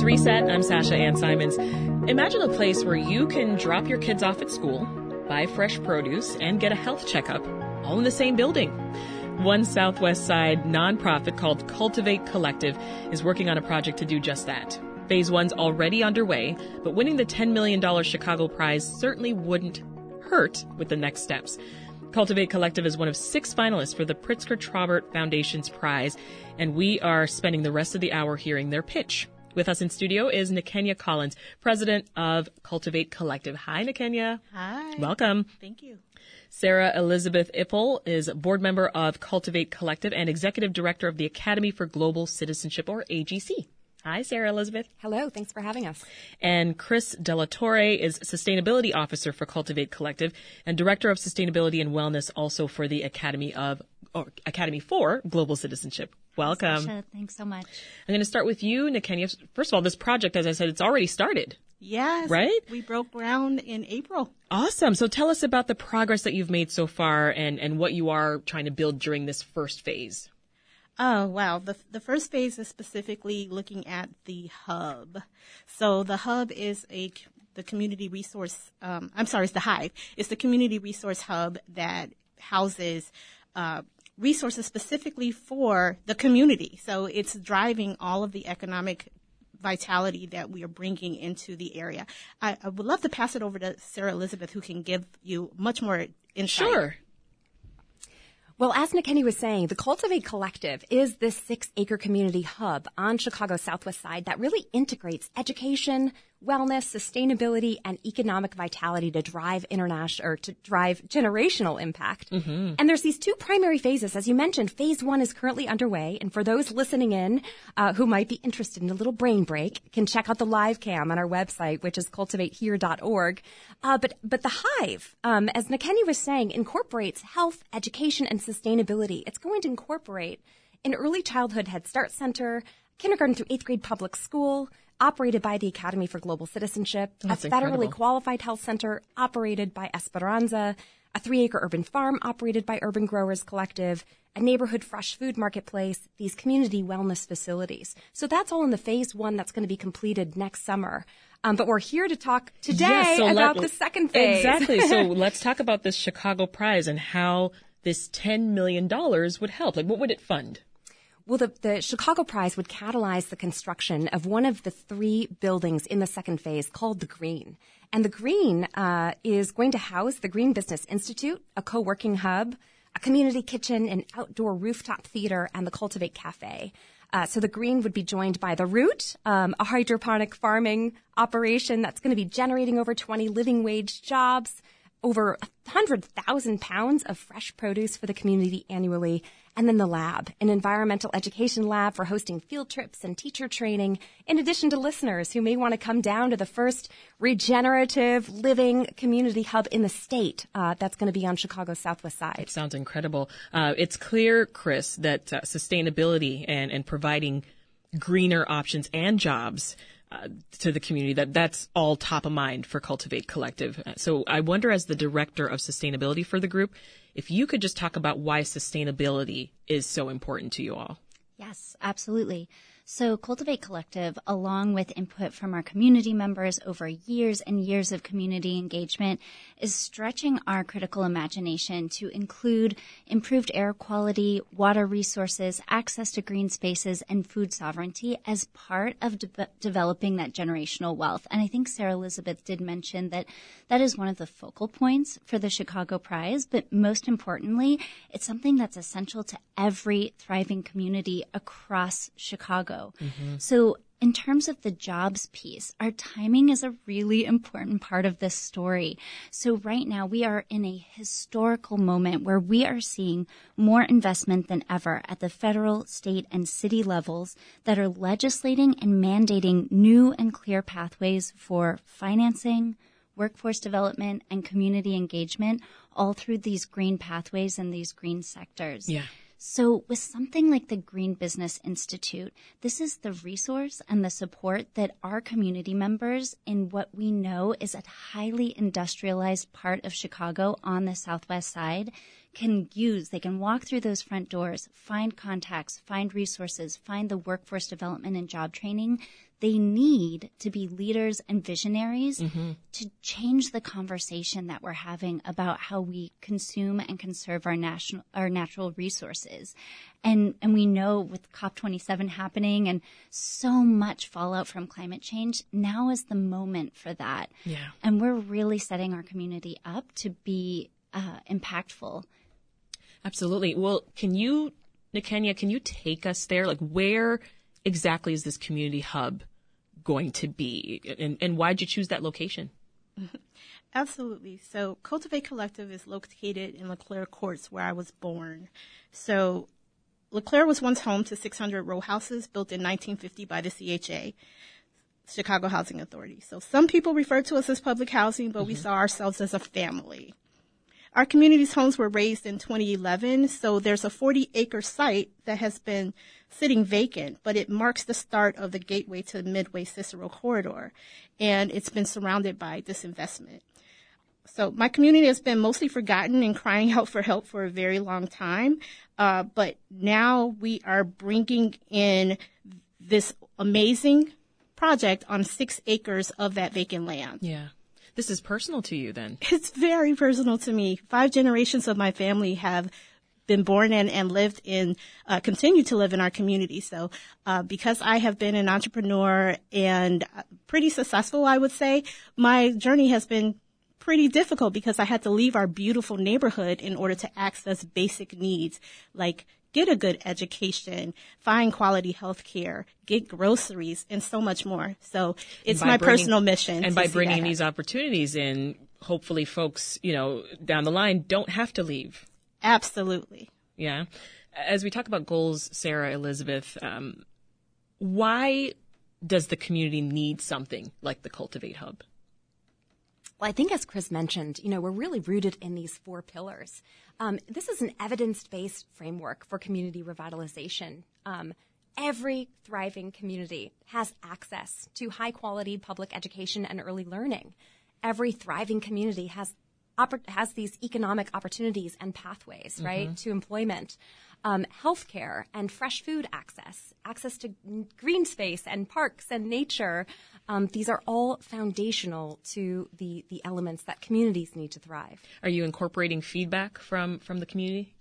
is Reset. I'm Sasha Ann Simons. Imagine a place where you can drop your kids off at school, buy fresh produce, and get a health checkup all in the same building. One Southwest Side nonprofit called Cultivate Collective is working on a project to do just that. Phase one's already underway, but winning the $10 million Chicago prize certainly wouldn't hurt with the next steps. Cultivate Collective is one of six finalists for the Pritzker Traubert Foundation's prize, and we are spending the rest of the hour hearing their pitch. With us in studio is Niquenya Collins, president of Cultivate Collective. Hi, Niquenya. Hi. Welcome. Thank you. Sarah Elizabeth Ippel is board member of Cultivate Collective and executive director of the Academy for Global Citizenship, or AGC. Hi, Sarah Elizabeth. Hello, thanks for having us. And Kris De la torre is Sustainability Officer for Cultivate Collective and Director of Sustainability and Wellness also for the Academy of or Academy for Global Citizenship. Welcome. Sasha, thanks so much. I'm going to start with you, Niquenya. First of all, this project, as I said, it's already started. Yes. Right? We broke ground in April. Awesome. So tell us about the progress that you've made so far and, and what you are trying to build during this first phase. Oh, wow. The, the first phase is specifically looking at the hub. So the hub is a, the community resource, um, I'm sorry, it's the hive. It's the community resource hub that houses, uh, resources specifically for the community. So it's driving all of the economic vitality that we are bringing into the area. I, I would love to pass it over to Sarah Elizabeth, who can give you much more insight. Sure. Well, as Niquenya was saying, the Cultivate Collective is this six acre community hub on Chicago's southwest side that really integrates education, wellness, sustainability, and economic vitality to drive international or to drive generational impact. Mm-hmm. And there's these two primary phases, as you mentioned. Phase one is currently underway, and for those listening in uh, who might be interested in a little brain break, can check out the live cam on our website, which is cultivatehere.org. Uh, but but the Hive, um, as Niquenya was saying, incorporates health, education, and sustainability. It's going to incorporate an early childhood Head Start center, kindergarten through eighth grade public school, operated by the Academy for Global Citizenship, That's a federally incredible. qualified health center operated by Esperanza, a three acre urban farm operated by Urban Growers Collective, a neighborhood fresh food marketplace, these community wellness facilities. So that's all in the phase one that's going to be completed next summer. Um, but we're here to talk today Yes, so about let- the second phase. Exactly. so let's talk about this Chicago Prize and how this $10 million would help. Like, what would it fund? Well, the, the Chicago Prize would catalyze the construction of one of the three buildings in the second phase called the Green. And the Green uh, is going to house the Green Business Institute, a co working hub, a community kitchen, an outdoor rooftop theater, and the Cultivate Cafe. Uh, so the Green would be joined by the Root, um, a hydroponic farming operation that's going to be generating over 20 living wage jobs over 100,000 pounds of fresh produce for the community annually. And then the lab, an environmental education lab for hosting field trips and teacher training, in addition to listeners who may want to come down to the first regenerative living community hub in the state uh, that's going to be on Chicago's southwest side. It sounds incredible. Uh, it's clear, Kris, that uh, sustainability and, and providing greener options and jobs uh, to the community that that's all top of mind for Cultivate Collective. Uh, So I wonder, as the director of sustainability for the group, if you could just talk about why sustainability is so important to you all. Yes, absolutely. So, Cultivate Collective, along with input from our community members over years and years of community engagement, is stretching our critical imagination to include improved air quality, water resources, access to green spaces, and food sovereignty as part of de- developing that generational wealth. And I think Sarah Elizabeth did mention that that is one of the focal points for the Chicago Prize, but most importantly, it's something that's essential to every thriving community across Chicago. Mm-hmm. So, in terms of the jobs piece, our timing is a really important part of this story. So, right now, we are in a historical moment where we are seeing more investment than ever at the federal, state, and city levels that are legislating and mandating new and clear pathways for financing, workforce development, and community engagement, all through these green pathways and these green sectors. Yeah. So, with something like the Green Business Institute, this is the resource and the support that our community members in what we know is a highly industrialized part of Chicago on the southwest side can use, they can walk through those front doors, find contacts, find resources, find the workforce development and job training they need to be leaders and visionaries mm-hmm. to change the conversation that we're having about how we consume and conserve our national our natural resources. And and we know with COP27 happening and so much fallout from climate change, now is the moment for that. Yeah. And we're really setting our community up to be uh, impactful. Absolutely. Well, can you, Niquenya, can you take us there? Like, where exactly is this community hub going to be? And, and why'd you choose that location? Absolutely. So, Cultivate Collective is located in LeClaire Courts, where I was born. So, LeClaire was once home to 600 row houses built in 1950 by the CHA, Chicago Housing Authority. So, some people refer to us as public housing, but mm-hmm. we saw ourselves as a family. Our community's homes were raised in 2011, so there's a 40 acre site that has been sitting vacant, but it marks the start of the gateway to the Midway Cicero corridor, and it's been surrounded by disinvestment. So my community has been mostly forgotten and crying out for help for a very long time, uh, but now we are bringing in this amazing project on six acres of that vacant land. Yeah. This is personal to you then. It's very personal to me. Five generations of my family have been born in and lived in, uh, continue to live in our community. So, uh, because I have been an entrepreneur and pretty successful, I would say, my journey has been pretty difficult because I had to leave our beautiful neighborhood in order to access basic needs like get a good education, find quality health care, get groceries, and so much more. So it's my bringing, personal mission. And by bringing these opportunities in, hopefully folks, you know, down the line don't have to leave. Absolutely. Yeah. As we talk about goals, Sarah, Elizabeth, um, why does the community need something like the Cultivate Hub? Well, I think as Kris mentioned, you know, we're really rooted in these four pillars. Um, this is an evidence-based framework for community revitalization. Um, every thriving community has access to high quality public education and early learning. Every thriving community has has these economic opportunities and pathways, mm-hmm. right, to employment um, healthcare and fresh food access, access to green space and parks and nature. Um, these are all foundational to the the elements that communities need to thrive. Are you incorporating feedback from from the community?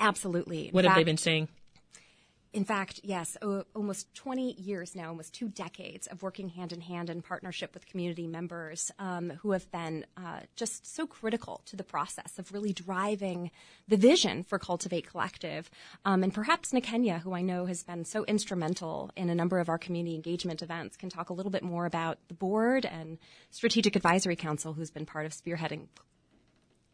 Absolutely. What have they been saying? In fact, yes, almost 20 years now, almost two decades of working hand in hand in partnership with community members um, who have been uh, just so critical to the process of really driving the vision for Cultivate Collective. Um, and perhaps Niquenya, who I know has been so instrumental in a number of our community engagement events, can talk a little bit more about the board and Strategic Advisory Council, who's been part of spearheading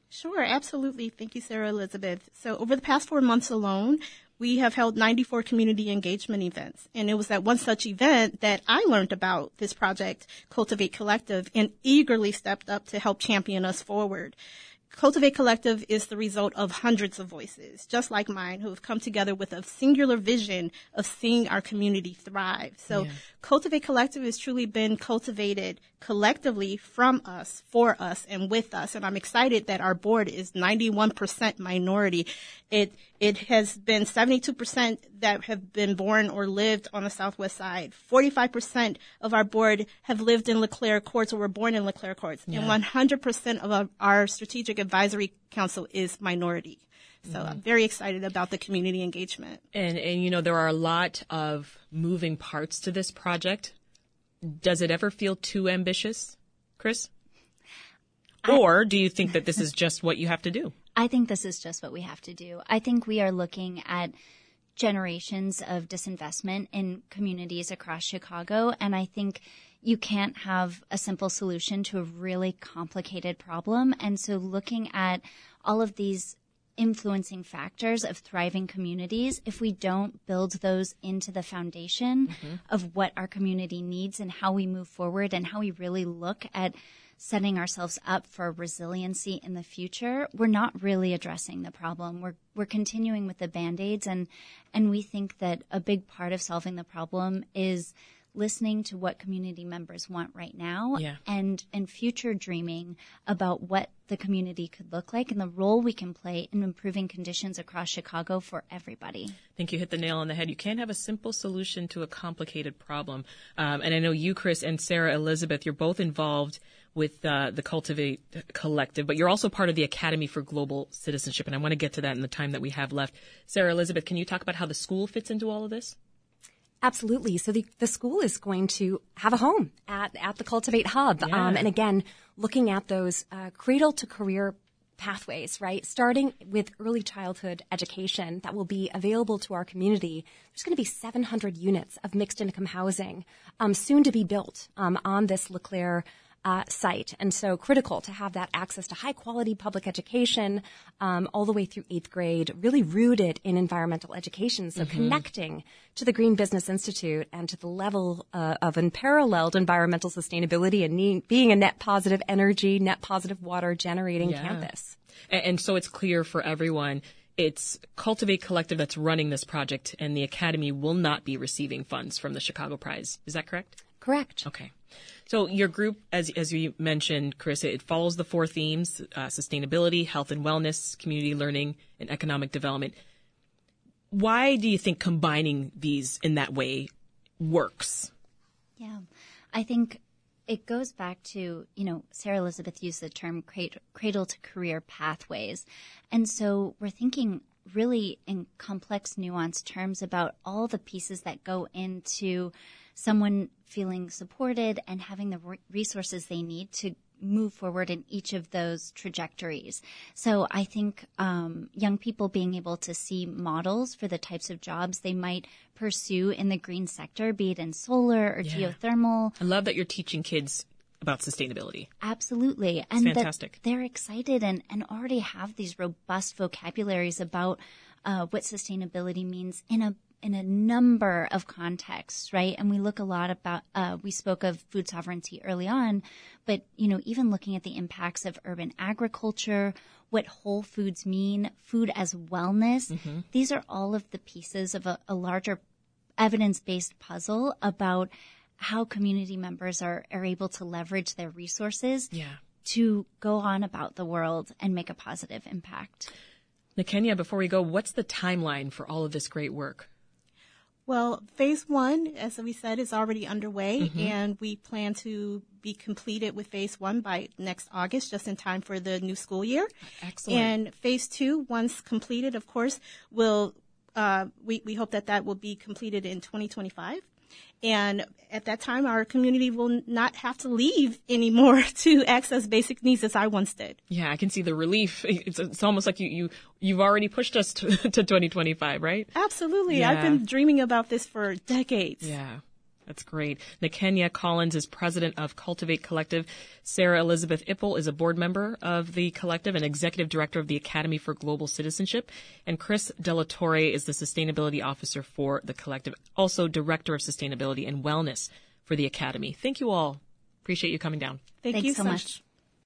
Sure, absolutely. Thank you, Sarah Elizabeth. So over the past four months alone, we have held 94 community engagement events. And it was at one such event that I learned about this project, Cultivate Collective, and eagerly stepped up to help champion us forward. Cultivate Collective is the result of hundreds of voices, just like mine, who have come together with a singular vision of seeing our community thrive. So yeah. Cultivate Collective has truly been cultivated collectively from us, for us, and with us. And I'm excited that our board is 91% minority. It it has been 72% that have been born or lived on the Southwest side. 45% of our board have lived in LeClaire Courts or were born in LeClaire Courts. Yeah. And 100% of our, Strategic Advisory Council is minority. So mm-hmm. I'm very excited about the community engagement. And, and, you know, there are a lot of moving parts to this project. Does it ever feel too ambitious, Kris? Or do you think that this is just what you have to do? I think this is just what we have to do. I think we are looking at generations of disinvestment in communities across Chicago. And I think you can't have a simple solution to a really complicated problem. And so looking at all of these influencing factors of thriving communities, if we don't build those into the foundation mm-hmm. of what our community needs and how we move forward and how we really look at setting ourselves up for resiliency in the future, we're not really addressing the problem. We're we're continuing with the band-aids and and we think that a big part of solving the problem is listening to what community members want right now Yeah. and and future dreaming about what the community could look like and the role we can play in improving conditions across Chicago for everybody. I think you hit the nail on the head. You can't have a simple solution to a complicated problem. Um, and I know you, Kris, and Sarah Elizabeth, you're both involved with uh, the Cultivate Collective, but you're also part of the Academy for Global Citizenship. And I want to get to that in the time that we have left. Sarah Elizabeth, can you talk about how the school fits into all of this? Absolutely. So the, the school is going to have a home at, at the Cultivate Hub. Um, and again, looking at those uh, cradle to career pathways, right? Starting with early childhood education that will be available to our community. There's going to be 700 units of mixed income housing um, soon to be built um, on this LeClaire uh, site. And so critical to have that access to high quality public education um, all the way through eighth grade, really rooted in environmental education. So connecting to the Green Business Institute and to the level uh, of unparalleled environmental sustainability and ne- being a net positive energy, net positive water generating Yeah. campus. And, and so it's clear for everyone. It's Cultivate Collective that's running this project, and the Academy will not be receiving funds from the Chicago Prize. Is that correct? Correct. Okay. So your group, as as you mentioned, Kris, it follows the four themes: uh, sustainability, health and wellness, community learning, and economic development. Why do you think combining these in that way works? Yeah. I think it goes back to, you know, Sarah Elizabeth used the term cradle, cradle to career pathways. And so we're thinking really in complex, nuanced terms about all the pieces that go into someone feeling supported and having the re- resources they need to move forward in each of those trajectories. So I think um, young people being able to see models for the types of jobs they might pursue in the green sector, be it in solar or Yeah. geothermal, I love that you're teaching kids about sustainability. Absolutely. And that fantastic. they're excited and, and already have these robust vocabularies about uh, what sustainability means in a in a number of contexts, right? And we look a lot about uh, we spoke of food sovereignty early on, but you know, even looking at the impacts of urban agriculture, what whole foods mean, food as wellness, these are all of the pieces of a, a larger evidence-based puzzle about how community members are, are able to leverage their resources Yeah. to go on about the world and make a positive impact. Niquenya, before we go, what's the timeline for all of this great work? Well, phase one, as we said, is already underway, and we plan to be completed with phase one by next August, just in time for the new school year. Excellent. And phase two, once completed, of course, will uh, we we hope that that will be completed in 2025. And at that time, our community will not have to leave anymore to access basic needs as I once did. Yeah, I can see the relief. It's, it's almost like you, you, you've already pushed us to, to 2025, right? Absolutely. Yeah. I've been dreaming about this for decades. Yeah, that's great. Niquenya Collins is president of Cultivate Collective. Sarah Elizabeth Ippel is a board member of the collective and executive director of the Academy for Global Citizenship. And Kris De la torre is the sustainability officer for the collective, also director of sustainability and wellness for the Academy. Thank you all. Appreciate you coming down. Thank Thanks you so much.